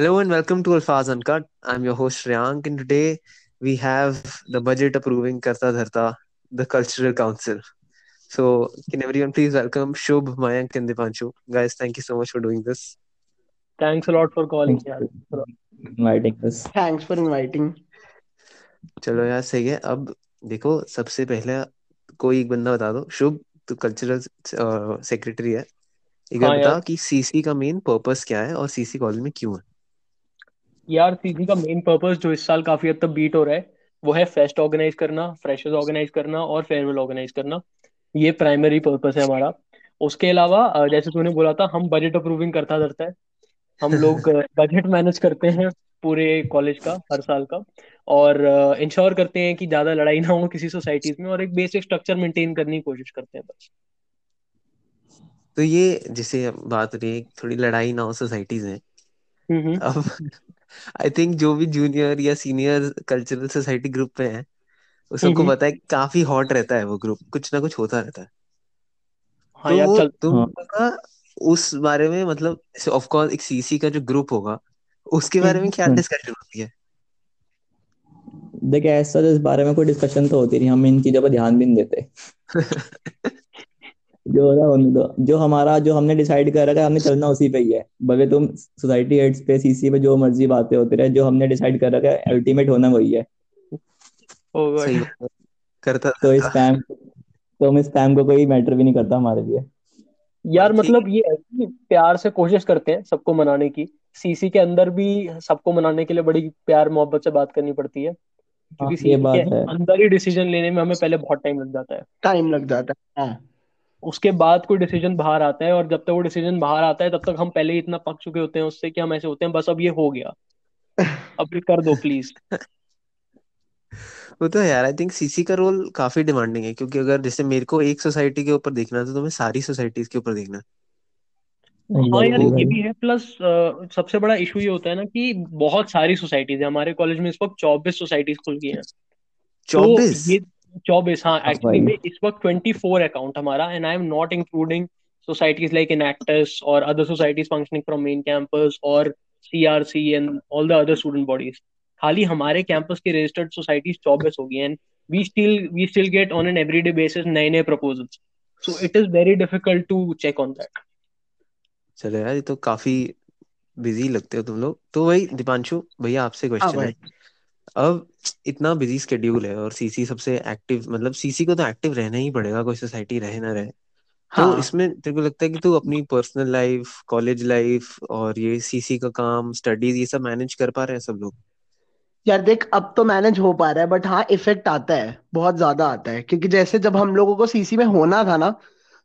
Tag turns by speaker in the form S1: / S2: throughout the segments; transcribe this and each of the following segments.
S1: Hello and welcome to Alfaz Uncut. I'm your host Shreyank, and today we have the budget approving Karta Dharta, the Cultural Council. So, can everyone please welcome Shubh, Mayank, and Dipanshu? Guys, thank you so much for doing this.
S2: Thanks a lot for calling,
S3: Thanks
S2: यार.
S3: for inviting us.
S4: Thanks for inviting
S1: चलो यार सही है अब देखो सबसे पहले कोई एक बंदा बता दो शुभ तू कल्चरल सेक्रेटरी है एक बार
S2: हाँ
S1: बता
S2: यार
S1: कि सीसी का मेन पर्पस क्या है और सीसी कॉलेज में क्यों है
S2: यार सीसी का मेन पर्पस जो इस साल काफ़ी हद तक बीट हो रहा है वो है फेस्ट ऑर्गेनाइज करना फ्रेशर्स ऑर्गेनाइज करना और फेयरवेल ऑर्गेनाइज करना। ये प्राइमरी पर्पस है हमारा। उसके अलावा जैसे तूने बोला था हम बजट अप्रूविंग करता धरता है। हम लोग बजट मैनेज करते हैं पूरे कॉलेज का हर साल का। और इंश्योर करते हैं कि ज़्यादा लड़ाई ना हो किसी सोसाइटीज में और एक बेसिक स्ट्रक्चर मेंटेन करने की कोशिश करते हैं बस।
S1: तो ये जैसे बात हो रही है थोड़ी लड़ाई ना हो सोसाइटीज में।
S2: हम्म हम्म।
S1: अब आई थिंक जो भी जूनियर या सीनियर कल्चरल सोसाइटी ग्रुप में है वो सबको
S2: हम्म
S1: पता है काफ़ी हॉट रहता है वो ग्रुप कुछ ना कुछ होता रहता है।
S2: हाँ
S1: तो
S2: यार चल
S1: तुम
S3: हाँ।
S1: लोगों का उस बारे में मतलब ऑफ़ कोर्स एक सीसी का जो ग्रुप होगा उसके बारे में
S2: हम्म
S1: क्या
S3: हम्म।
S1: डिस्कशन होती है?
S3: देख ऐसा इस बारे में कोई डिस्कशन तो होती नहीं हम इन चीज़ों पर ध्यान भी नहीं देते। जो हो रहा है होने दो जो हमारा जो हमने डिसाइड कर रखा है हमने चलना उसी पे ही है। भले तुम सोसाइटी हेड्स पे सीसी पे जो मर्ज़ी बातें होती रहे जो हमने डिसाइड कर रखा है अल्टीमेट होना वही है।
S2: ओ गॉड
S1: सही करता
S3: तो
S1: रहता।
S3: स्पैम तो हम स्पैम को कोई मैटर भी नहीं करता हमारे लिए।
S2: यार
S1: ठीक
S2: मतलब ये है कि प्यार से कोशिश करते हैं सबको मनाने की। सीसी के अंदर भी सबको मनाने के लिए बड़ी प्यार मोहब्बत से बात करनी पड़ती है।
S3: हाँ
S2: क्योंकि
S3: ये
S2: सीसी के
S3: बात है।
S2: अंदर ही डिसीज़न लेने में हमें पहले बहुत टाइम लग जाता है।
S4: टाइम लग जाता है हाँ।
S2: उसके बाद कोई डिसीज़न बाहर आता है और जब तक वो डिसीज़न बाहर आता है तब तक हम पहले ही इतना पक चुके होते हैं उससे कि हम ऐसे होते हैं बस अब ये हो गया। अब ये कर दो प्लीज़
S1: वो तो यार आई थिंक सीसी का रोल काफ़ी डिमांडिंग है क्योंकि अगर जैसे मेरे को एक सोसाइटी के ऊपर देखना है तो तुम्हें सारी सोसाइटीज के ऊपर देखना है।
S2: यार ये भी है प्लस सबसे बड़ा इशू ये होता है ना कि बहुत सारी सोसाइटीज है। हमारे कॉलेज में इस वक्त चौबीस सोसाइटीज खुल गई हैं। तो
S1: चौबीस?
S2: ये चौबीस हाँ
S3: हाँ
S2: एक्चुअली में इस वक्त ट्वेंटी फोर अकाउंट हमारा and I am not including societies like Enactus और other societies functioning from main campus और CRC and all the other student bodies खाली हमारे कैंपस की रजिस्टर्ड सोसाइटीज चौबीस हो गई and we still we still get on an everyday basis नए नए proposals so it is very difficult to check on that
S1: चलो यार ये तो काफ़ी बिज़ी लगते हो तुम लोग। तो वही दीपांशु भैया आपसे
S4: हाँ
S1: क्वेश्चन है।
S4: भाई।
S1: अब इतना बिज़ी स्केड्यूल है और सीसी सबसे एक्टिव मतलब सीसी को तो एक्टिव रहना ही पड़ेगा कोई सोसाइटी रहे ना रहे। तो
S4: हाँ।
S1: इसमें तेरे को लगता है कि तू अपनी पर्सनल लाइफ कॉलेज लाइफ और ये सीसी का काम स्टडीज़ ये सब मैनेज कर पा रहे हैं सब लोग?
S4: यार देख अब तो मैनेज हो पा रहा है बट हाँ इफ़ेक्ट आता है बहुत ज़्यादा आता है। क्योंकि जैसे जब हम लोगों को सीसी में होना था ना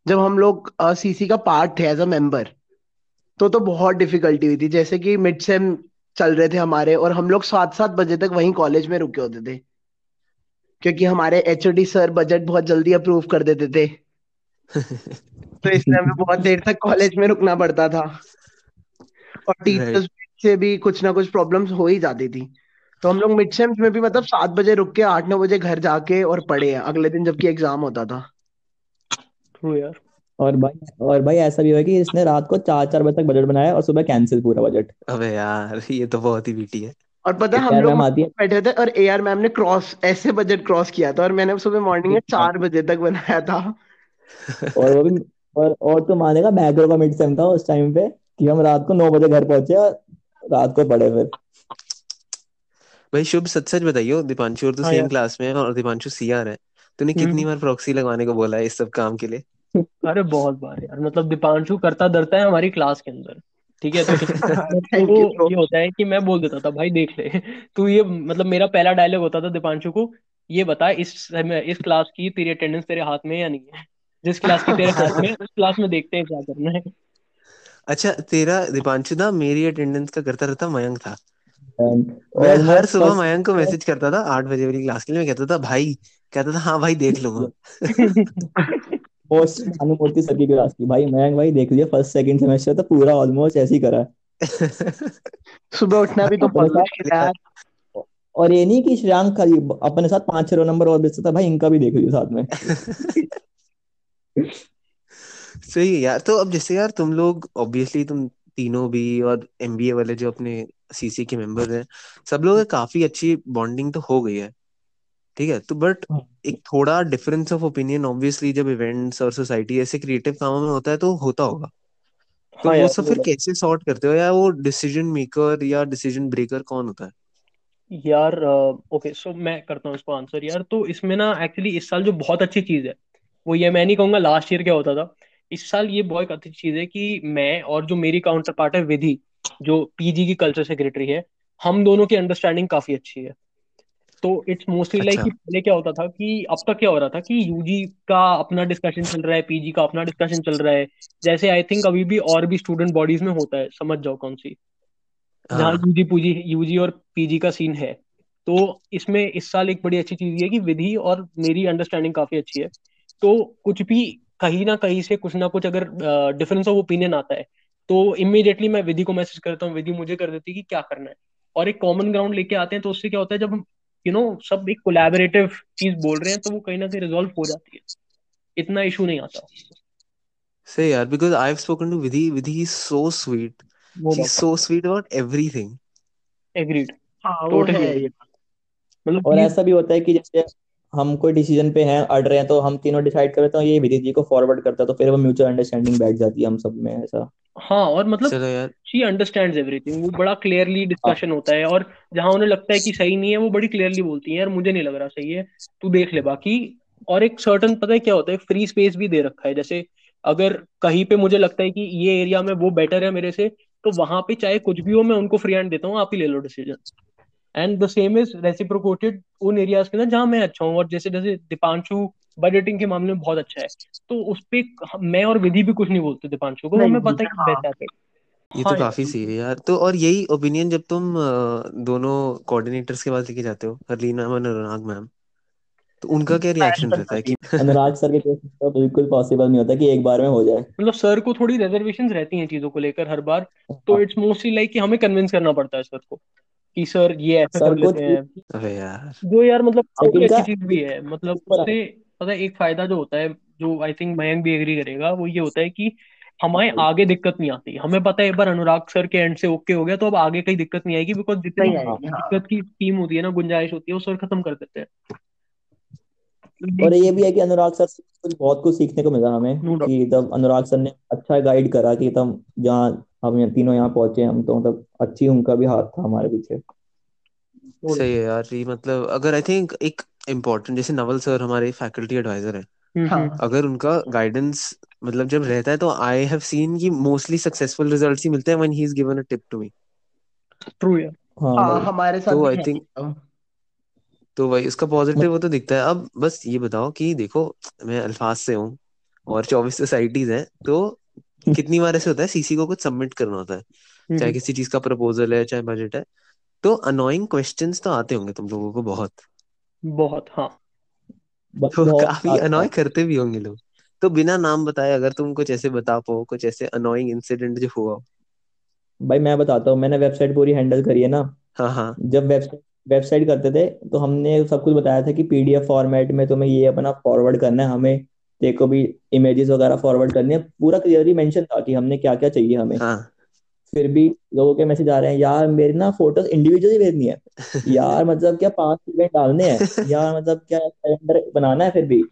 S4: जब हम लोग सीसी का पार्ट थे एज अ मेंबर तो तो बहुत डिफिकल्टी हुई थी। जैसे कि मिड सेम चल रहे थे हमारे और हम लोग सात सात बजे तक वहीं कॉलेज में रुके होते थे। क्योंकि हमारे एचओडी सर बजट बहुत जल्दी अप्रूव कर देते थे। तो इसलिए हमें बहुत देर तक कॉलेज में रुकना पड़ता था। और टीचर्स से भी कुछ ना कुछ प्रॉब्लम्स हो ही जाती थी। तो हम लोग मिड सेम्स में भी मतलब सात बजे रुक के आठ नौ बजे घर जाके और पढ़े हैं। अगले दिन जबकि एग्ज़ाम होता था।
S2: यार।
S3: और भाई और भाई ऐसा भी हुआ कि इसने रात को चार चार बजे तक बजट बनाया और सुबह कैंसिल पूरा बजट
S1: अबे यार ये तो बहुत ही बीटी है।
S4: और पता है हम लोग
S3: आती है।
S4: बैठे थे और ए आर मैम ने क्रॉस ऐसे बजट क्रॉस किया था और मैंने सुबह मॉर्निंग में चार बजे तक बनाया था।
S3: और वो भी और और तो मानेगा बैकग्राउंड का मिड सेम था उस टाइम पे कि हम रात को नौ बजे घर पहुँचे और रात को पढ़े फिर।
S1: भाई शुभ सच सच बताइयो दीपांशु और तू
S2: हाँ
S1: सेम क्लास में है और दीपांशु सीआर है। तूने कितनी
S2: हम्म
S1: बार प्रॉक्सी लगवाने को बोला है इस सब काम के लिए?
S2: अरे बहुत बार यार मतलब दीपांशु करता डरता है हमारी क्लास के अंदर ठीक है? तो किसी
S4: थैंक यू
S2: तो ये होता है कि मैं बोल देता था भाई देख ले तू ये मतलब मेरा पहला डायलॉग होता था दीपांशु को ये बता इस समय इस क्लास की तेरी अटेंडेंस तेरे हाथ में या नहीं है? जिस क्लास की तेरे हाथ में उस क्लास में देखते हैं क्या करना है।
S1: अच्छा तेरा दीपांशु था मेरी अटेंडेंस का करता रहता मयंक था। मैं हर सुबह मयंक को मैसेज करता था आठ बजे वाली क्लास के लिए मैं कहता था भाई कहता था हाँ भाई देख लूँगा।
S3: पोस्ट भानुमूर्ति सर की क्लास की। भाई मयंक भाई देख लिया फ़र्स्ट सेकंड सेमेस्टर तो पूरा ऑलमोस्ट ऐसे ही करा है।
S4: सुबह उठना भी तो मुश्किल है यार।
S3: और ये नहीं कि श्रेयांक खाली अपने साथ पाँच छह नंबर और बेचता था भाई इनका भी देख लियो साथ में।
S1: सही है यार। तो अब जैसे यार तुम लोग ऑब्वियसली तुम तीनों भी और एमबीए वाले जो अपने सीसी के मेंबर हैं सब लोग काफ़ी अच्छी बॉन्डिंग तो हो गई है। ठीक है? तो बट
S3: हाँ।
S1: एक थोड़ा डिफरेंस ऑफ़ ओपिनियन ऑब्वियसली जब इवेंट्स और सोसाइटी ऐसे क्रिएटिव कामों में होता है तो होता होगा। तो
S2: हाँ
S1: वो सब फिर कैसे सॉर्ट करते हो? या वो डिसीज़न मेकर या डिसीज़न ब्रेकर कौन होता है?
S2: यार ओके सो मैं करता हूँ इसको आंसर यार। तो इसमें ना एक्चुअली इस साल जो बहुत अच्छी चीज़ है वो ये मैं नहीं कहूँगा लास्ट ईयर क्या होता था। इस साल ये बहुत अच्छी चीज़ है कि मैं और जो मेरी काउंटर पार्ट है विधि जो पीजी की कल्चर सेक्रेटरी है हम दोनों की अंडरस्टैंडिंग काफ़ी अच्छी है। तो इट्स मोस्टली लाइक कि पहले क्या होता था कि अब तक क्या हो रहा था कि यूजी का अपना डिस्कशन चल रहा है पीजी का अपना डिस्कशन चल रहा है। जैसे आई थिंक अभी भी और भी स्टूडेंट बॉडीज में होता है समझ जाओ कौन सी। जहाँ यूजी पूजी यूजी और पीजी का सीन है। तो इसमें इस साल एक बड़ी अच्छी चीज़ ये है कि विधि और मेरी अंडरस्टैंडिंग काफ़ी अच्छी है। तो कुछ भी कहीं ना कहीं से कुछ ना कुछ अगर डिफरेंस ऑफ़ ओपिनियन आता है तो इमीडिएटली मैं विधि को मैसेज करता हूँ। विधि मुझे कर देती है कि क्या करना है। और एक कॉमन ग्राउंड लेके आते हैं तो उससे क्या होता है जब हम यू नो सब एक कोलैबोरेटिव चीज़ बोल रहे हैं तो वो कहीं ना कहीं रिजॉल्व हो जाती है। इतना इशू नहीं आता।
S1: सही यार because I have spoken to Vidhi Vidhi is so sweet she is so sweet about everything
S2: agreed
S4: हाँ वो
S2: टोटली
S4: है
S2: मतलब
S3: और ऐसा भी होता है कि जैसे हम कोई डिसीज़न पे हैं अड़ रहे हैं तो हम तीनों डिसाइड करते हैं ये विधि जी को फॉरवर्ड करता है तो फिर वो म्यूचुअल अंडरस्टैंडिंग बैठ जाती है हम सब में ऐसा।
S2: हाँ और मतलब शी अंडरस्टैंड्स एवरीथिंग वो बड़ा क्लियरली
S3: हाँ।
S2: डिस्कशन होता है और जहाँ उन्हें लगता है कि सही नहीं है वो बड़ी क्लियरली बोलती है यार मुझे नहीं लग रहा सही है तू देख ले बाकी। और एक सर्टन पता है क्या होता है फ्री स्पेस भी दे रखा है जैसे अगर कहीं पे मुझे लगता है कि ये एरिया में वो बेटर है मेरे से तो वहाँ पे चाहे कुछ भी हो मैं उनको फ्री हैंड देता हूँ आप ही ले लो decision and the same is reciprocated उन एरियाज़ के ना जहाँ मैं अच्छा हूँ। और जैसे जैसे दीपांशु बजटिंग के मामले में बहुत अच्छा है। तो उस पे मैं और विधि भी कुछ नहीं बोलते दीपांशु को। हमें पता है कि
S4: हाँ।
S2: है।
S1: ये
S2: हाँ
S1: तो काफ़ी सही है यार। तो और यही ओपिनियन जब तुम दोनों कोऑर्डिनेटर्स के पास लेके जाते हो हरलीन मैम और अनुराग मैम तो उनका क्या रिएक्शन रहता है कि
S3: अनुराग सर के केस में तो बिल्कुल पॉसिबल नहीं होता कि एक बार में हो जाए।
S2: मतलब सर को थोड़ी रिजर्वेशंस रहती हैं चीज़ों को लेकर हर बार। तो
S3: हाँ,
S2: इट्स मोस्टली लाइक कि हमें कन्विंस करना पड़ता है सर को। कि सर ये ऐसा
S3: सर
S2: कर लेते हैं।
S1: यार।
S2: जो यार मतलब काफ़ी अच्छी चीज़ भी है मतलब उससे पता है एक फ़ायदा जो होता है जो आई थिंक मयंक भी एग्री करेगा वो ये होता है कि हमारे आगे दिक्कत नहीं आती। हमें पता है एक बार अनुराग सर के एंड से ओके हो गया तो अब आगे कहीं दिक्कत नहीं आएगी बिकॉज़ जितनी
S4: नहीं आएगी हाँ।
S2: दिक्कत की स्कीम होती है ना गुंजाइश होती है वो सर खत्म कर देते हैं।
S3: और ये भी है कि अनुराग सर से बहुत कुछ सीखने को मिला हमें कि तब अनुराग सर ने अच्छा गाइड करा कि तब जहाँ हम यहाँ तीनों यहाँ पहुँचे हम तो मतलब अच्छी उनका भी हाथ था हमारे पीछे।
S1: सही है यार ये मतलब अगर आई थिंक एक इम्पोर्टेंट जैसे नवल सर हमारे फैकल्टी एडवाइजर है।
S4: हाँ।
S1: अगर उनका गाइडेंस मतलब जब रहता है तो आई हैव सीन कि मोस्टली सक्सेसफुल रिजल्ट्स ही मिलते हैं when he is given a tip to me
S2: true यार।
S3: हाँ।
S4: हाँ
S3: भाई
S4: हमारे साथ
S1: तो
S4: भी
S1: आई
S4: है।
S1: थिंक तो वही उसका पॉजिटिव वो तो दिखता है। अब बस ये बताओ कि देखो मैं अल्फाज से हूँ और चौबीस सोसाइटीज हैं तो कितनी बार ऐसे होता है सीसी को कुछ सबमिट करना होता है चाहे किसी चीज़ का प्रपोजल है चाहे बजट है तो अनोइंग क्वेश्चंस तो आते होंगे तुम लोगों को बहुत।
S2: बहुत हाँ।
S1: तो
S3: बहुत
S1: काफ़ी अनॉय करते भी होंगे लोग। तो बिना नाम बताए अगर तुम कुछ ऐसे बता पाओ कुछ ऐसे अनोइंग इंसिडेंट जो हुआ
S3: भाई मैं बताता हूँ मैंने वेबसाइट पूरी हैंडल करी है ना?
S1: हाँ हाँ।
S3: जब वेबसाइट वेबसाइट करते थे तो हमने सब कुछ बताया था कि पीडीएफ फॉर्मेट में तुम्हें ये अपना फॉरवर्ड करना है हमें देखो भी इमेजेस वगैरह फॉरवर्ड करनी है। पूरा क्लियरली मेंशन था कि हमने क्या क्या चाहिए हमें।
S1: हाँ।
S3: फिर भी लोगों के मैसेज आ रहे हैं यार मेरी ना फ़ोटोज़ इंडिविजुअली भेजनी है। यार मतलब क्या पाँच इवेंट डालने हैं? यार मतलब क्या कैलेंडर बनाना है फिर भी?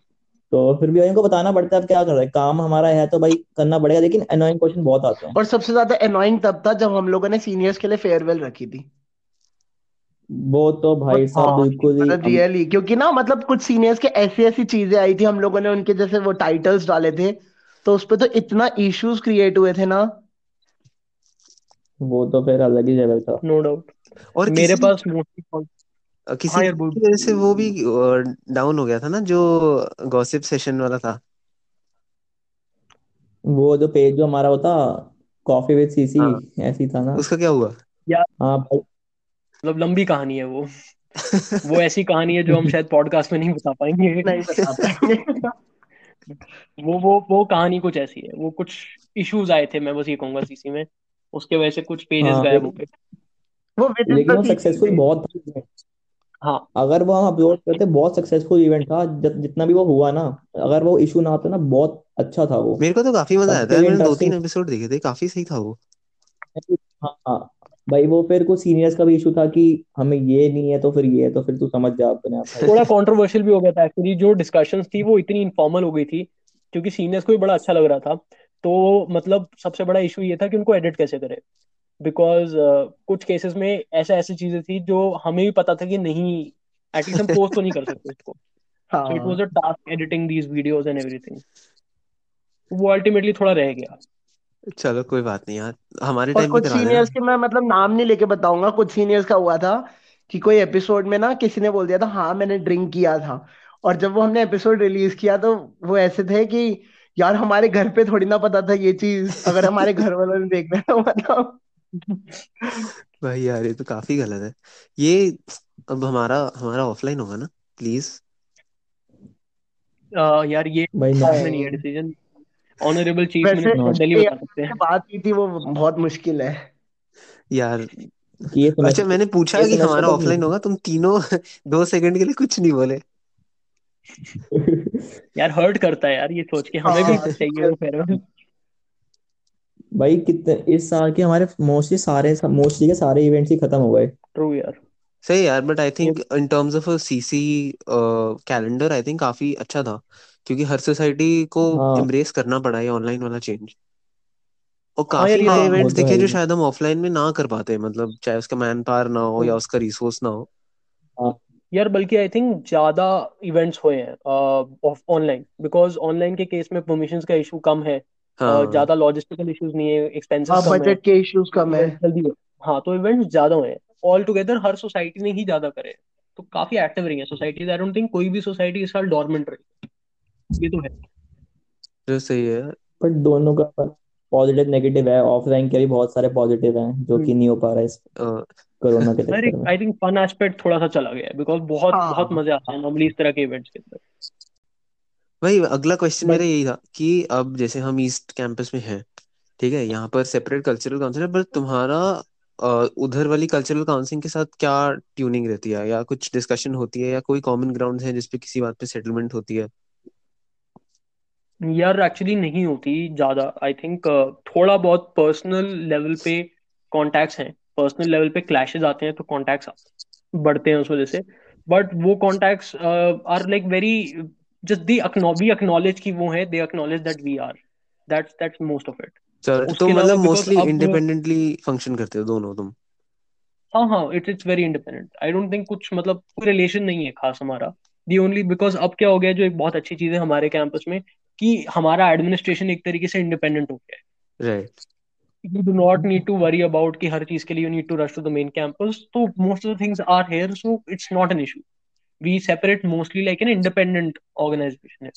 S3: तो फिर भी उनको बताना पड़ता है अब क्या कर रहे हैं। काम हमारा है तो भाई करना पड़ेगा लेकिन अनोइंग क्वेश्चन बहुत आते हैं।
S4: और सबसे ज़्यादा अनोइंग तब था जब हम लोगों ने सीनियर्स के लिए फेयरवेल रखी थी।
S3: वो तो भाई साहब
S4: हाँ
S3: बिल्कुल ही
S4: मतलब रियली क्योंकि ना मतलब कुछ सीनियर्स के ऐसी ऐसी चीज़ें आई थी हम लोगों ने उनके जैसे वो टाइटल्स डाले थे तो उस पे तो इतना इश्यूज़ क्रिएट हुए थे ना।
S3: वो तो फिर अलग ही लेवल था।
S2: नो डाउट
S1: और
S2: मेरे पास मोस्टली
S1: किसी
S2: हाँ
S1: की वजह से वो भी डाउन हो गया था ना जो गॉसिप सेशन वाला था।
S3: वो जो पेज जो हमारा होता कॉफ़ी विद सीसी
S1: हाँ।
S3: ऐसी था ना।
S1: उसका क्या हुआ?
S2: यार
S3: हाँ भाई।
S2: मतलब लंबी कहानी है वो। वो ऐसी कहानी है जो हम शायद पॉडकास्ट में नहीं बता पाएँगे।
S4: नहीं बता पाएँगे।
S2: वो वो वो कहानी कुछ ऐसी है। वो कुछ इश्यूज़ आए थे मैं बस ये कहूँगा सीसी में। उसके वजह से कुछ पेजेस
S3: हाँ
S2: गायब हो गए।
S4: वो विद इन
S3: लेकिन वो सक्सेसफुल बहुत था
S2: हाँ।
S3: अगर वो हम अपलोड करते बहुत सक्सेसफुल इवेंट था। जि- जितना भी वो हुआ ना अगर वो इशू ना होता ना बहुत अच्छा था वो।
S1: मेरे को तो काफ़ी मज़ा आया था। मैंने दो तीन एपिसोड देखे थे काफ़ी सही था वो।
S3: हाँ हाँ। भाई वो फिर कुछ सीनियर्स का भी इशू था कि हमें ये नहीं है तो फिर ये है तो फिर तू समझ जा अपने आप
S2: थोड़ा कंट्रोवर्शियल भी हो गया था एक्चुअली जो डिस्कशंस थी वो इतनी इनफॉर्मल हो गई थी क्योंकि सीनियर्स को भी बड़ा अच्छा लग रहा था। तो मतलब सबसे बड़ा इशू ये था कि उनको एडिट कैसे करें? बिकॉज़ uh, कुछ केसेस में ऐसा ऐसी चीज़ें थी जो हमें भी पता था कि नहीं एटलीस्ट हम पोस्ट तो नहीं कर सकते इसको so it was a task editing these videos and everything वो अल्टीमेटली थोड़ा रह गया।
S1: चलो कोई बात नहीं यार हमारे
S4: और
S1: टाइम भी
S4: कुछ
S1: करा देना।
S4: सीनियर्स के मैं मतलब नाम नहीं लेके बताऊँगा कुछ सीनियर्स का हुआ था कि कोई एपिसोड में ना किसी ने बोल दिया था हाँ मैंने ड्रिंक किया था। और जब वो हमने एपिसोड रिलीज़ किया तो वो ऐसे थे कि यार हमारे घर पे थोड़ी ना पता था ये चीज़ अगर हमारे घर वालों ने देख लिया तो मतलब
S1: भाई यार ये तो काफ़ी गलत है। ये अब हमारा हमारा ऑफलाइन होगा ना प्लीज़
S2: uh, यार ये
S3: भाई
S2: में नहीं। है डिसीज़न ऑनरेबल चीफ
S4: वैसे
S2: मिनिस्टर
S3: नॉट
S2: दिल्ली बता सकते हैं।
S4: बात की थी वो बहुत मुश्किल है।
S1: यार
S3: ये
S1: अच्छा मैंने पूछा कि हमारा ऑफलाइन होगा तुम तीनों दो सेकंड के लिए कुछ नहीं बोले।
S2: यार हर्ट करता है यार ये सोच के हमें भी
S4: हाँ।
S2: चाहिए वो फेयरवेल
S3: भाई कितने इस साल के हमारे मोस्टली सारे मोस्टली के सारे इवेंट्स ही खत्म हो गए।
S2: ट्रू यार।
S1: सही यार but I think in terms of CC calendar I think काफ़ी अच्छा था। क्योंकि हर सोसाइटी को
S3: हाँ।
S1: एम्ब्रेस करना पड़ा ये ऑनलाइन वाला चेंज और
S2: हाँ यार
S1: काफ़ी
S3: हाँ
S1: इवेंट्स दिखे जो शायद हम ऑफलाइन में ना कर पाते मतलब चाहे उसका मैन पावर ना हो या उसका रिसोर्स ना हो।
S3: हाँ।
S2: यार बल्कि आई थिंक ज़्यादा इवेंट्स हुए हैं ऑनलाइन बिकॉज़ ऑनलाइन के केस में परमिशंस का इशू कम है
S1: हाँ।
S2: ज़्यादा लॉजिस्टिकल इश्यूज़ नहीं है एक्सपेंसेस
S4: हाँ
S2: कम है।
S4: बजट के इश्यूज़ कम है।
S2: जल्दी हो। हाँ तो इवेंट्स ज़्यादा हुए हैं। ऑल टुगेदर हर सोसाइटी ने ही ज़्यादा करे तो काफ़ी एक्टिव रही है सोसाइटीज आई डोंट थिंक कोई भी सोसाइटी इस साल डॉर्मेंट रही। ये तो है।
S1: जो सही है।
S3: पर दोनों का पॉजिटिव नेगेटिव है। ऑफलाइन के भी बहुत सारे पॉजिटिव हैं जो कि नहीं हो पा रहा है इस कोरोना के चक्कर में।
S2: आई थिंक फन एस्पेक्ट थोड़ा सा चला गया है बिकॉज़ बहुत बहुत
S4: हाँ
S2: मज़े आते हैं नॉर्मली इस तरह के इवेंट्स के अंदर।
S1: भाई अगला क्वेश्चन मेरा यही था कि अब जैसे हम ईस्ट कैंपस में हैं ठीक है यहाँ पर सेपरेट कल्चरल काउंसिल है पर तुम्हारा उधर वाली कल्चरल काउंसिलिंग के साथ क्या ट्यूनिंग रहती है? या कुछ डिस्कशन होती है या कोई कॉमन ग्राउंड है जिसपे किसी बात पे सेटलमेंट होती है?
S2: यार एक्चुअली नहीं होती ज़्यादा। आई थिंक थोड़ा बहुत पर्सनल लेवल पे कॉन्टैक्ट्स हैं। पर्सनल लेवल पे क्लैशेस आते हैं तो कॉन्टैक्ट्स बढ़ते हैं उस वजह से। बट वो contacts are like very just the we acknowledge कि वो है they acknowledge that we are that's that's most of it
S1: तो मतलब मोस्टली इंडिपेंडेंटली फ़ंक्शन करते हो दोनों तुम?
S2: हाँ हाँ it's it's very independent I don't think कुछ मतलब कोई रिलेशन नहीं है खास हमारा। दी ओनली बिकॉज़ अब क्या हो गया जो एक बहुत अच्छी चीज़ है हमारे कैंपस में कि हमारा एडमिनिस्ट्रेशन एक तरीके से इंडिपेंडेंट हो गया है।
S1: Right
S2: you do not need to worry about कि हर चीज़ के लिए you need to rush to the main campus so most of the things are here so it's not an issue we separate mostly like an independent organization है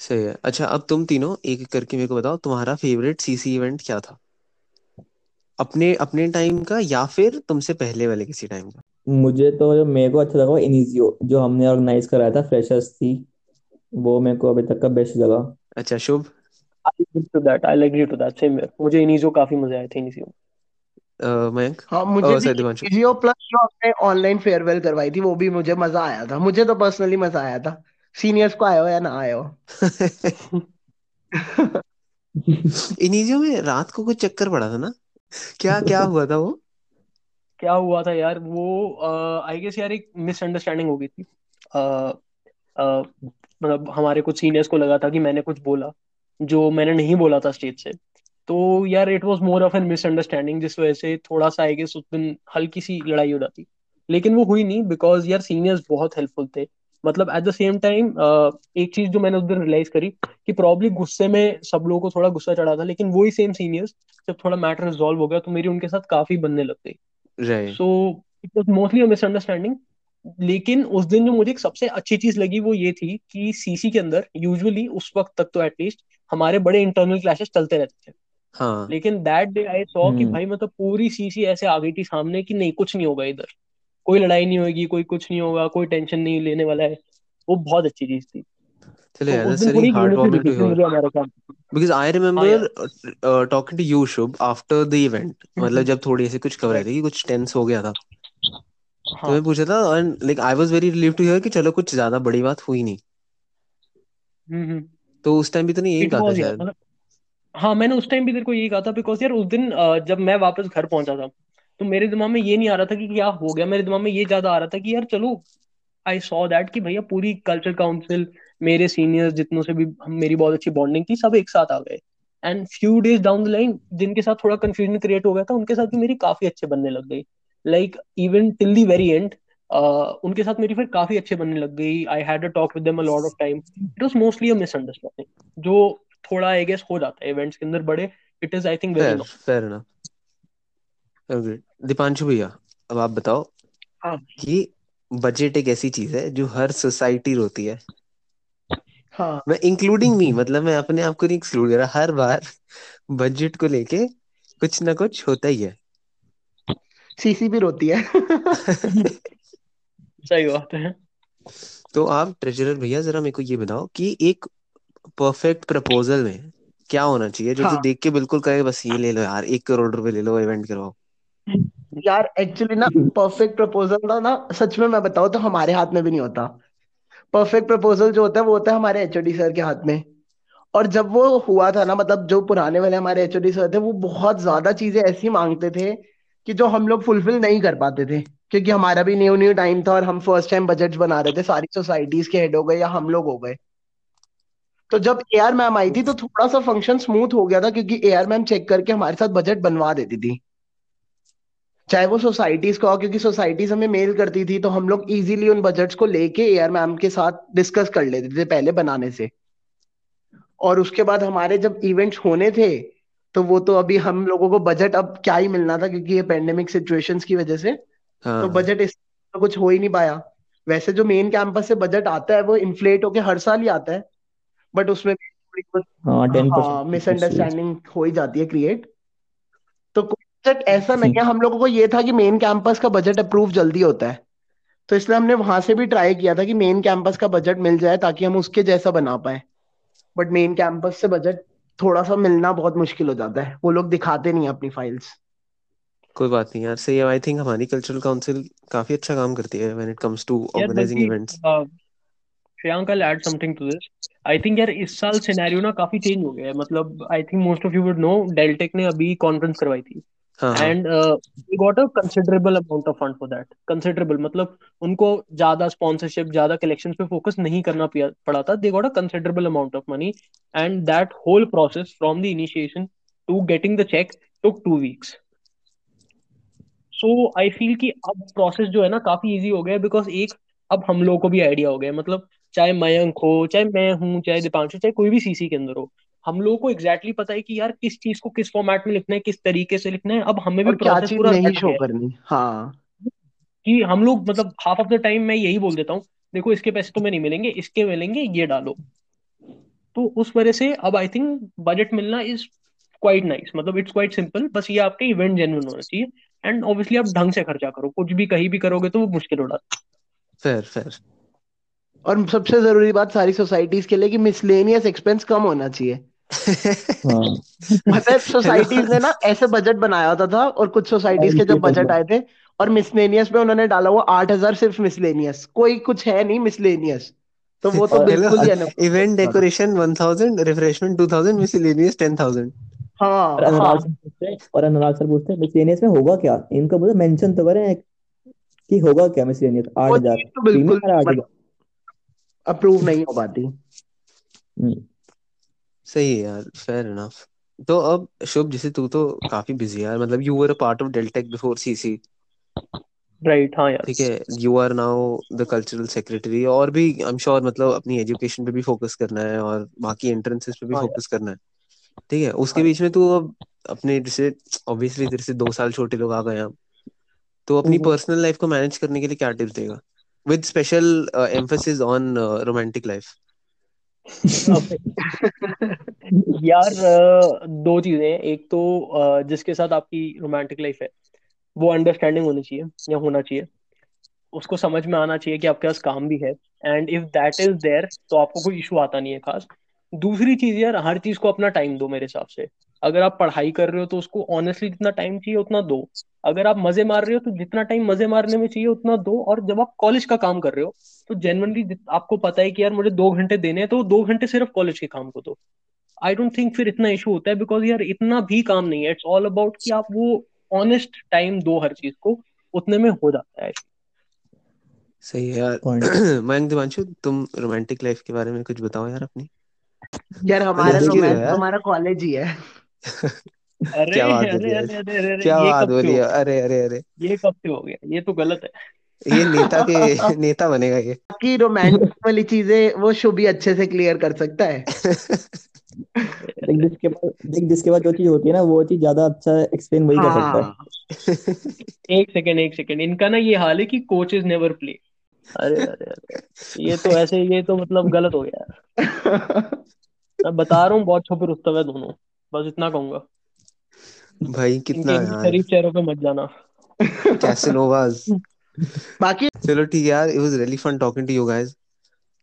S1: सही है। अच्छा अब तुम तीनों एक एक करके मेरे को बताओ तुम्हारा फेवरेट सीसी इवेंट क्या था? अपने अपने टाइम का या फिर तुमसे पहले वाले किसी टाइम का?
S3: मुझे तो जो मेरे को अच्छा लगा वो इनिजियो जो हमने ऑर्गेनाइज कराया था फ्रेशर्स थी। वो मेरे को अभी तक का बेस्ट लगा
S1: अच्छा शुभ।
S2: I agree to that I'll agree to that same here मुझे इनिजो काफ़ी मज़े आए थे इनिजो
S1: मयंक?
S4: हाँ मुझे जियो प्लस जो हमने ऑनलाइन फेयरवेल करवाई थी वो भी मुझे मज़ा आया था। मुझे तो पर्सनली मज़ा आया था। सीनियर्स को आए हो या ना आए हो?
S1: इनिजियो में रात को कुछ चक्कर पड़ा था ना? क्या क्या हुआ था वो?
S2: क्या हुआ था यार वो आई गेस यार एक मिसअंडरस्टैंडिंग हो गई थी। अ, अ, मतलब हमारे कुछ सीनियर्स को लगा था कि मैंने कुछ बोला जो मैंने नहीं बोला था स्टेज से। तो यार it was more of an misunderstanding जिस वजह से थोड़ा सा आई गेस उस दिन हल्की सी लड़ाई हो जाती। लेकिन वो हुई नहीं बिकॉज़ यार सीनियर्स बहुत हेल्पफुल थे। मतलब एट द सेम टाइम एक चीज़ जो मैंने उस दिन रियलाइज़ करी कि प्रॉब्ली गुस्से में सब लोगों को थोड़ा गुस्सा चढ़ा था लेकिन वही सेम सीनियर्स जब थोड़ा मैटर रिजॉल्व हो गया तो मेरी उनके साथ काफ़ी बनने लग गई so it was mostly a misunderstanding लेकिन उस दिन जो मुझे सबसे अच्छी चीज़ लगी वो ये थी कि सीसी के अंदर यूजुअली उस वक्त तक तो एटलीस्ट हमारे बड़े इंटरनल क्लैशेस चलते रहते थे।
S1: हाँ।
S2: लेकिन दैट डे आई सॉ कि
S3: हम्म।
S2: भाई मतलब पूरी सीसी ऐसे आ गई थी सामने कि नहीं कुछ नहीं होगा इधर। कोई लड़ाई नहीं होगी कोई कुछ नहीं होगा कोई टेंशन नहीं लेने वाला है। वो बहुत अच्छी चीज़ थी।
S1: चलो
S2: तो
S1: यार
S2: उस
S1: दैट्स
S2: दिन
S1: वेरी
S2: पूरी
S1: हार्ट
S2: यूनिटी
S1: वार्मिंग टू
S2: दिखी थी
S1: हियर
S2: मुझे हमारे काम
S1: बिकॉज़ आई
S2: हाँ
S1: रिमेम्बर
S2: यार।
S1: Talking to you Shubh after the event मतलब जब थोड़ी ऐसे कुछ खबर आई थी कि कुछ टेंस हो गया था। तो
S2: हाँ
S1: मैं पूछा था and like I was very relieve to hear कि चलो कुछ ज़्यादा बड़ी बात हुई नहीं।
S2: हम्म हम्म।
S1: तो उस टाइम भी तो नहीं यही कहा था शायद।
S2: मतलब हाँ मैंने उस टाइम भी तेरे को यही कहा था बिकॉज़ यार उस दिन जब मैं वापस घर पहुँचा था तो मेरे दिमाग में ये नहीं आ रहा था कि क्या हो गया। मेरे दिमाग में ये ज़्यादा आ रहा था कि यार चलो आई सॉ दैट कि भैया पूरी कल्चर काउंसिल मेरे सीनियर्स जितनों से भी मेरी बहुत अच्छी बॉन्डिंग थी सब एक साथ आ गए। And few days down the line जिनके साथ थोड़ा कंफ्यूजन क्रिएट हो गया था उनके साथ भी मेरी काफ़ी अच्छे बनने लग गई। Like even till the very end उनके साथ मेरी फिर काफ़ी अच्छे बनने लग गई। I had a talk with them a lot of time it was mostly a misunderstanding जो थोड़ा आई गेस हो जाता है इवेंट्स के अंदर बड़े। It is I think very
S1: fair fair enough okay Deepanshu भैया अब आप बताओ
S4: हाँ।
S1: कि बजट एक ऐसी चीज़ है जो हर सोसाइटी रोती है।
S4: हाँ।
S1: मैं इंक्लूडिंग मी मतलब मैं अपने आप को नहीं एक्सक्लूड कर रहा हर बार बजट को लेके कुछ ना कुछ होता ही है।
S4: सीसी भी रोती है।
S2: सही बात है।
S1: तो आप ट्रेजरर भैया जरा मेरे को ये बताओ कि एक परफेक्ट प्रपोजल में क्या होना चाहिए जो तू
S4: हाँ।
S1: देख के बिल्कुल कहे बस ये ले लो यार एक करोड़ रुपए ले लो इवेंट करवाओ
S4: यार एक्चुअली ना परफेक्ट प्रपोजल ना ना सच में मैं बताऊँ तो हमारे हाथ में भी नहीं होता। परफेक्ट प्रपोजल जो होता है वो होता है हमारे एचओडी सर के हाथ में। और जब वो हुआ था ना मतलब जो पुराने वाले हमारे एचओडी सर थे वो बहुत ज़्यादा चीज़ें ऐसी मांगते थे कि जो हम लोग फुलफिल नहीं कर पाते थे, क्योंकि हमारा भी न्यू न्यू टाइम था और हम फ़र्स्ट टाइम बजट बना रहे थे, सारी सोसाइटीज के हेड हो गए या हम लोग हो गए। तो जब ए आर मैम आई थी तो थोड़ा सा फ़ंक्शन स्मूथ हो गया था, क्योंकि ए आर मैम चेक करके हमारे साथ बजट बनवा देती थी। चाहे वो सोसाइटीज का हो, क्योंकि सोसाइटीज हमें मेल करती थी तो हम लोग इजीली उन बजट्स को लेके ए आर मैम के साथ डिस्कस कर लेते थे पहले बनाने से। और उसके बाद हमारे जब इवेंट्स होने थे तो वो तो अभी हम लोगों को बजट अब क्या ही मिलना था क्योंकि ये पेंडेमिक सिचुएशंस की वजह से तो
S1: हाँ।
S4: बजट इस तो कुछ हो ही नहीं पाया। वैसे जो मेन कैंपस से बजट आता है वो इन्फ्लेट होके हर साल ही आता है बट उसमें थोड़ी बहुत
S3: हाँ
S4: हाँ मिसअंडरस्टैंडिंग हो ही जाती है क्रिएट तो बजट ऐसा नहीं है। हम लोगों को ये था कि मेन कैंपस का बजट अप्रूव जल्दी होता है। तो इसलिए हमने वहाँ से भी ट्राई किया था कि मेन कैंपस का बजट मिल जाए ताकि हम उसके जैसा बना पाए। बट मेन कैंपस से बजट थोड़ा सा मिलना बहुत मुश्किल हो जाता है। वो लोग दिखाते नहीं अपनी फाइल्स
S1: कोई बात नहीं यार सही है। आई थिंक हमारी कल्चरल काउंसिल काफ़ी अच्छा काम करती है व्हेन इट कम्स टू
S2: यार
S1: organising events
S2: Shreyank I add something to this I think यार इस साल सिनेरियो ना काफ़ी चेंज हो गया है। मतलब I think most of you would know Deltech ने अभी कॉन्फ्रेंस करवाई थी। And we got a considerable amount of fund for that considerable मतलब उनको ज़्यादा स्पॉन्सरशिप ज़्यादा कलेक्शन पे फोकस नहीं करना पड़ा था. They got a considerable amount of money and that whole process from the initiation to getting the cheque took two weeks so I feel कि अब प्रोसेस जो है ना काफ़ी इजी हो गया बिकॉज़ एक, अब हम लोगों को भी आइडिया हो गया मतलब चाहे मयंक हो, चाहे मैं हूँ, चाहे दीपांशु, चाहे कोई भी सीसी के अंदर हो हम लोगों को एग्जैक्टली exactly पता है कि यार किस चीज़ को किस फॉर्मेट में लिखना है किस तरीके से लिखना है। अब हमें भी
S4: और क्या
S2: प्रोसेस
S4: चीज़
S2: पूरा
S4: नहीं शो
S2: है।
S4: करनी हाँ।
S2: कि हम लोग मतलब हाफ़ ऑफ़ द टाइम मैं यही बोल देता हूँ देखो इसके पैसे तुम्हें नहीं मिलेंगे इसके मिलेंगे ये डालो। तो उस वजह से अब आई थिंक बजट मिलना इज़ क्वाइट नाइस मतलब इट्स क्वाइट सिंपल बस ये आपके इवेंट जेन्युइन होना चाहिए। एंड ऑब्वियसली आप ढंग से खर्चा करो कुछ भी कहीं भी करोगे तो वो मुश्किल हो जाता
S1: फेयर फेयर
S4: और सबसे ज़रूरी बात सारी सोसाइटीज के लिए कि मिसलेनियस एक्सपेंस कम होना चाहिए। मतलब सोसाइटीज ने ना ऐसे बजट बनाया होता था और कुछ सोसाइटीज के जब बजट आए थे और मिसलेनियस में उन्होंने डाला हुआ आठ हज़ार सिर्फ़ मिसलेनियस कोई कुछ है नहीं मिसलेनियस तो वो तो बिल्कुल ही
S1: इवेंट डेकोरेशन 1000 रिफ्रेशमेंट 2000 मिसलेनियस 10000
S3: और
S4: हाँ।
S3: अनुराग
S4: हाँ
S3: सर पूछते हैं और अनुराग सर पूछते हैं मिसलेनियस में होगा क्या? इनका बोलो मेंशन तो करें कि होगा क्या मिसलेनियस आठ
S4: वो
S3: हज़ार।
S4: चीज़ तो
S3: प्रीमियम
S4: बिल्कुल
S3: है
S4: अप्रूव नहीं हो पाती।
S3: हम्म,
S1: सही है यार फेयर इनफ तो अब शुभ जैसे तू तो काफ़ी बिज़ी है यार मतलब you were a part of Deltech before CC
S2: right हाँ यार.
S1: ठीक है you are now the cultural secretary और भी आई एम श्योर मतलब अपनी एजुकेशन पे भी फोकस करना है और बाकी एंट्रेंसेस पे भी
S2: हाँ
S1: फोकस करना है. ठीक है उसके
S2: हाँ.
S1: बीच में तू अब अपने जैसे ऑब्वियसली तेरे से दो साल छोटे लोग आ गए हैं. तो अपनी
S2: हम्म,
S1: पर्सनल लाइफ को मैनेज करने के लिए क्या टिप्स देगा? With special emphasis on romantic life
S2: यार दो चीज़ें हैं। एक तो जिसके साथ आपकी रोमांटिक लाइफ है, वो अंडरस्टैंडिंग होनी चाहिए या होना चाहिए। उसको समझ में आना चाहिए कि आपके पास काम भी है। And if that is there तो आपको कोई इशू आता नहीं है खास। दूसरी चीज़ यार, हर चीज़ को अपना टाइम दो मेरे हिसाब से। अगर आप पढ़ाई कर रहे हो तो उसको ऑनेस्टली जितना टाइम चाहिए उतना दो। अगर आप मज़े मार रहे हो तो जितना टाइम मज़े मारने में चाहिए उतना दो। और जब आप कॉलेज का काम कर रहे हो तो जेनवनली आपको पता है कि यार मुझे दो घंटे देने हैं तो दो घंटे सिर्फ़ कॉलेज के काम को दो। आई डोंट थिंक फिर इतना इशू होता है बिकॉज़ यार इतना भी काम नहीं है। इट्स ऑल अबाउट कि आप वो ऑनेस्ट टाइम दो हर चीज़ को उतने में हो जाता है।
S1: सही है यार। मयंक दिवांशु तुम रोमांटिक लाइफ के बारे में कुछ बताओ यार अपनी।
S4: यार हमारा रोमांस हमारा कॉलेज ही है।
S2: अरे
S1: क्या बात
S2: अरे अरे अरे अरे अरे
S1: क्या
S2: ये
S1: बात
S2: कब
S1: बोली
S2: हो
S1: अरे अरे अरे।
S2: ये कब से हो गया? ये तो गलत है।
S1: ये नेता के नेता बनेगा ये।
S4: बाकी रोमांटिक वाली चीज़ें वो शुभ ही अच्छे से क्लियर कर सकता है।
S3: देख जिसके पास देख जिसके पास जो चीज़ होती है ना वो चीज़ ज़्यादा अच्छा एक्सप्लेन वही कर सकता है।
S4: हाँ
S2: एक सेकंड एक सेकंड इनका ना ये हाल है कि कोच इज़ नेवर प्ले अरे अरे अरे। ये तो ऐसे ये तो मतलब गलत हो गया। मैं बता रहा हूँ बहुत छुपे रुस्तम है दोनों। बस इतना कहूँगा।
S1: भाई कितना यार।
S2: शरीफ चेहरों पे मत जाना।
S1: कैसिनोवाज
S4: बाकी
S1: चलो ठीक है यार it was really fun talking to you guys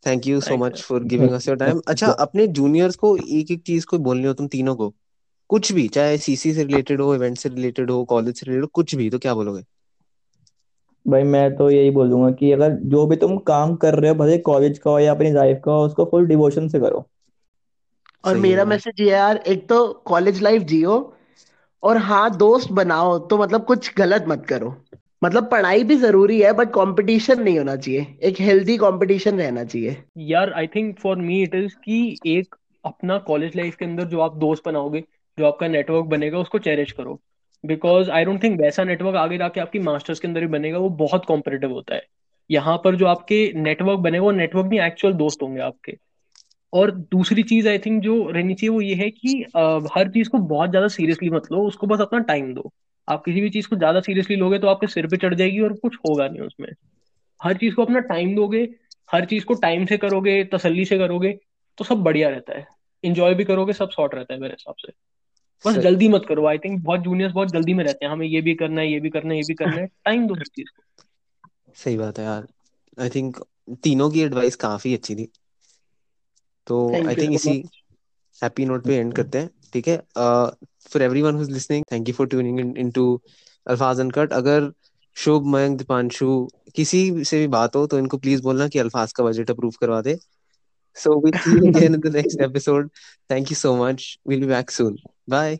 S1: thank you so much for giving us your time अच्छा अपने जूनियर्स को एक एक चीज़ को बोलनी हो तुम तीनों को। कुछ भी चाहे सीसी से रिलेटेड हो इवेंट से रिलेटेड हो कॉलेज से रिलेटेड कुछ भी तो क्या बोलोगे?
S3: भाई मैं तो यही बोलूँगा कि अगर जो भी तुम काम कर रहे हो भले कॉलेज का हो या अपनी लाइफ का हो उसको फुल डिवोशन से करो।
S4: और
S1: सही
S4: मेरा
S1: है।
S4: मैसेज ये है यार एक तो कॉलेज लाइफ जियो और हाँ दोस्त बनाओ तो मतलब कुछ गलत मत करो। मतलब पढ़ाई भी ज़रूरी है बट कंपटीशन नहीं होना चाहिए। एक हेल्दी कंपटीशन रहना चाहिए।
S2: यार I think for me it is कि एक अपना कॉलेज लाइफ के अंदर जो आप दोस्त बनाओगे जो आपका नेटवर्क बनेगा उसको चेरिश करो। बिकॉज़ आई डोंट थिंक वैसा नेटवर्क आगे जाके आपकी मास्टर्स के अंदर ही बनेगा वो बहुत कॉम्पिटेटिव होता है। यहाँ पर जो आपके नेटवर्क बनेगा वो नेटवर्क नहीं एक्चुअल दोस्त होंगे आपके। और दूसरी चीज़ आई थिंक जो रहनी चाहिए वो ये है कि अ, हर चीज़ को बहुत ज़्यादा सीरियसली मत लो उसको बस अपना टाइम दो। आप किसी भी चीज़ को ज़्यादा सीरियसली लोगे तो आपके सिर पे चढ़ जाएगी और कुछ होगा नहीं उसमें। हर चीज़ को अपना टाइम दोगे हर चीज़ को टाइम से करोगे तसल्ली से करोगे तो सब बढ़िया रहता है। इंजॉय भी करोगे सब सॉर्ट रहता है मेरे हिसाब से। बस जल्दी मत करो। आई थिंक बहुत जूनियर्स बहुत जल्दी में रहते हैं। हमें ये भी करना है ये भी करना है ये भी करना है। टाइम दो हर चीज़ को।
S1: सही बात है यार। आई थिंक तीनों की एडवाइस काफ़ी अच्छी थी। तो आई थिंक इसी हैप्पी नोट पे एंड करते हैं ठीक है? For everyone who is listening thank you for tuning in into Alfaaz Uncut अगर शुभ मयंक दीपांशु किसी से भी बात हो तो इनको प्लीज़ बोलना कि अल्फाज का बजट अप्रूव करवा दे। So we see you again in the next episode thank you so much will be back soon bye